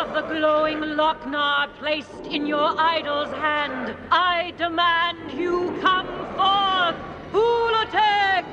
Of the glowing Lochnar placed in your idol's hand, I demand you come forth, Hulatek!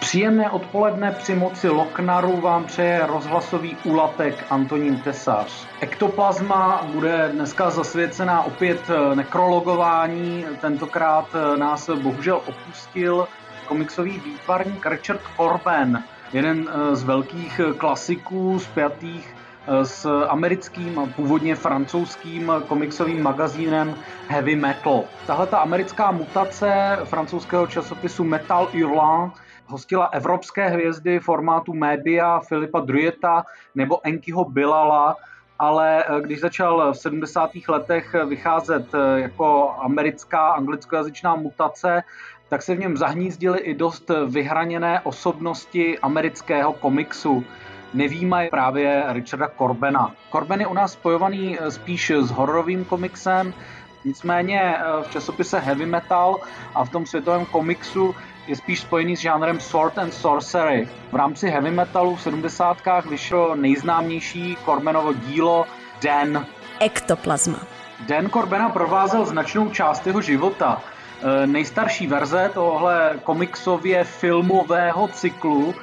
Příjemné odpoledne při moci Loknaru vám přeje rozhlasový úlatek Antonín Tesař. Ektoplazma bude dneska zasvěcená opět nekrologování. Tentokrát nás bohužel opustil komiksový výtvarník Richard Corben, jeden z velkých klasiků spjatých s americkým původně francouzským komiksovým magazínem Heavy Metal. Tahle ta americká mutace francouzského časopisu Metal Hurlant hostila evropské hvězdy formátu Media, Filipa Drujeta nebo Enkyho Bilala, ale když začal v 70. letech vycházet jako americká anglickojazyčná mutace, tak se v něm zahnízdily i dost vyhraněné osobnosti amerického komiksu. Nevýma právě Richarda Corbena. Corben je u nás spojovaný spíš s hororovým komiksem, nicméně v časopise Heavy Metal a v tom světovém komiksu je spíš spojený s žánrem Sword and Sorcery. V rámci heavy metalu v 70. vyšlo nejznámější Corbenovo dílo Den. Ektoplazma. Den Corbena provázel značnou část jeho života. Nejstarší verze tohle komiksově filmového cyklu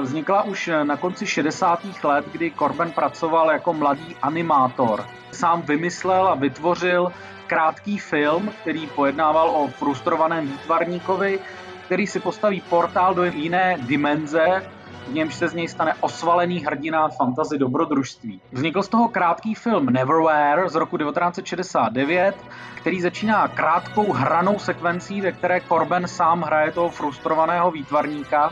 vznikla už na konci 60. let, kdy Corben pracoval jako mladý animátor. Sám vymyslel a vytvořil krátký film, který pojednával o frustrovaném výtvarníkovi, který si postaví portál do jiné dimenze, v němž se z něj stane osvalený hrdina fantazy dobrodružství. Vznikl z toho krátký film Neverwhere z roku 1969, který začíná krátkou hranou sekvencí, ve které Corben sám hraje toho frustrovaného výtvarníka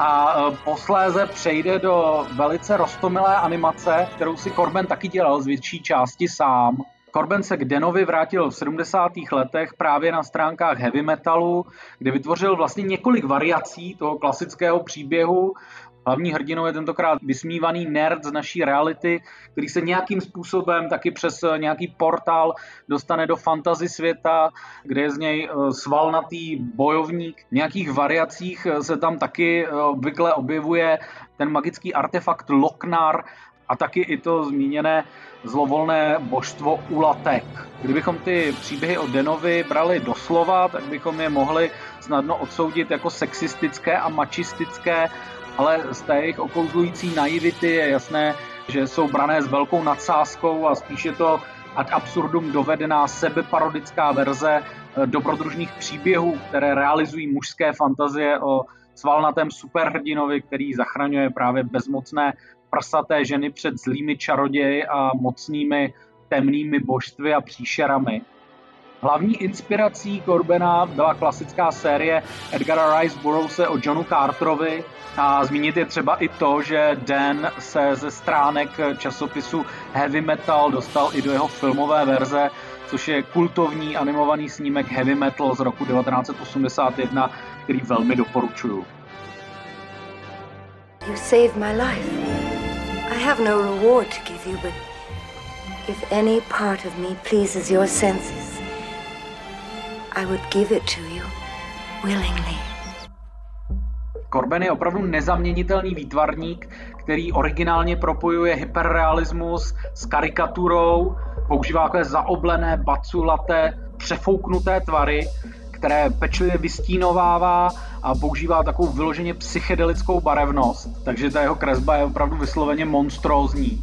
a posléze přejde do velice rostomilé animace, kterou si Corben taky dělal z větší části sám. Corben se k Denovi vrátil v 70. letech právě na stránkách heavy metalu, kde vytvořil vlastně několik variací toho klasického příběhu. Hlavní hrdinou je tentokrát vysmívaný nerd z naší reality, který se nějakým způsobem taky přes nějaký portál dostane do fantasy světa, kde je z něj svalnatý bojovník. V nějakých variacích se tam taky obvykle objevuje ten magický artefakt Loknar, a taky i to zmíněné zlovolné božstvo Ulatek. Kdybychom ty příběhy o Denovi brali doslova, tak bychom je mohli snadno odsoudit jako sexistické a mačistické, ale z té jejich okouzlující naivity je jasné, že jsou brané s velkou nadsázkou a spíš je to ad absurdum dovedená sebeparodická verze dobrodružných příběhů, které realizují mužské fantazie o svalnatém superhrdinovi, který zachraňuje právě bezmocné prsaté ženy před zlými čaroději a mocnými temnými božstvy a příšerami. Hlavní inspirací Corbena byla klasická série Edgara Rice Burroughse o Johnu Carterovi a zmínit je třeba i to, že Dan se ze stránek časopisu Heavy Metal dostal i do jeho filmové verze, což je kultovní animovaný snímek Heavy Metal z roku 1981, který velmi doporučuju. You saved my life. I have no reward to give you, but if any part of me pleases your senses, I would give it to you willingly. Corben je opravdu nezaměnitelný výtvarník, který originálně propojuje hyperrealismus s karikaturou, používá takové zaoblené, baculaté, přefouknuté tvary, které pečlivě vystínovává a používá takovou vyloženě psychedelickou barevnost, takže ta jeho kresba je opravdu vysloveně monstrózní.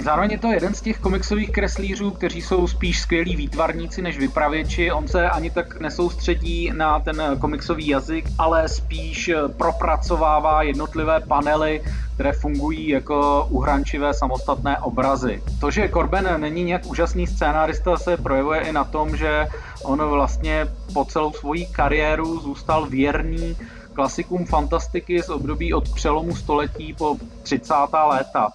Zároveň je to jeden z těch komiksových kreslířů, kteří jsou spíš skvělí výtvarníci než vypravěči. On se ani tak nesoustředí na ten komiksový jazyk, ale spíš propracovává jednotlivé panely, které fungují jako uhrančivé samostatné obrazy. To, že Corben není nějak úžasný scénárista, se projevuje i na tom, že on vlastně po celou svoji kariéru zůstal věrný klasikům fantastiky z období od přelomu století po 30. léta.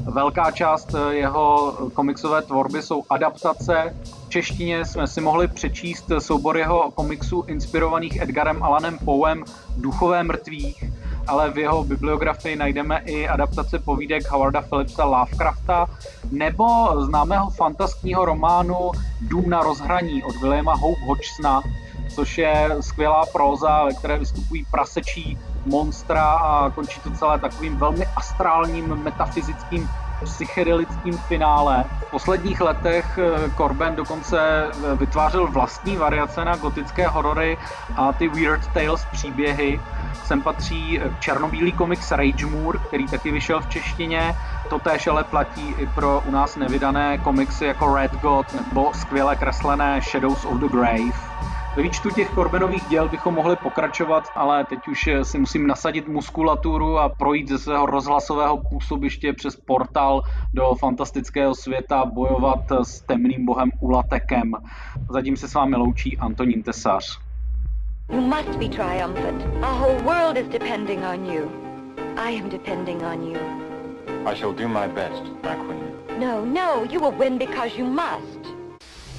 Velká část jeho komiksové tvorby jsou adaptace. V češtině jsme si mohli přečíst soubor jeho komiksů inspirovaných Edgarem Allanem Poem Duchové mrtvých, ale v jeho bibliografii najdeme i adaptace povídek Howarda Phillipsa Lovecrafta nebo známého fantastního románu Dům na rozhraní od Williama Hope Hodgsona, což je skvělá próza, ve které vystupují prasečí monstra a končí to celé takovým velmi astrálním, metafyzickým psychedelickým finále. V posledních letech eh, Corben dokonce eh, vytvářel vlastní variace na gotické horory a ty Weird Tales příběhy. Sem patří eh, černobílý komiks Rage Moor, který taky vyšel v češtině. To též ale platí i pro u nás nevydané komiksy jako Red God nebo skvěle kreslené Shadows of the Grave. Ve výčtu těch Corbenových děl bychom mohli pokračovat, ale teď už si musím nasadit muskulaturu a projít ze svého rozhlasového působiště přes portál do fantastického světa, bojovat s temným bohem Ulatekem. Zatím se s vámi loučí Antonín Tesař. You must be triumphant. Our whole world is depending on you. I am depending on you. I shall do my best, my queen. No, no, you will win because you must.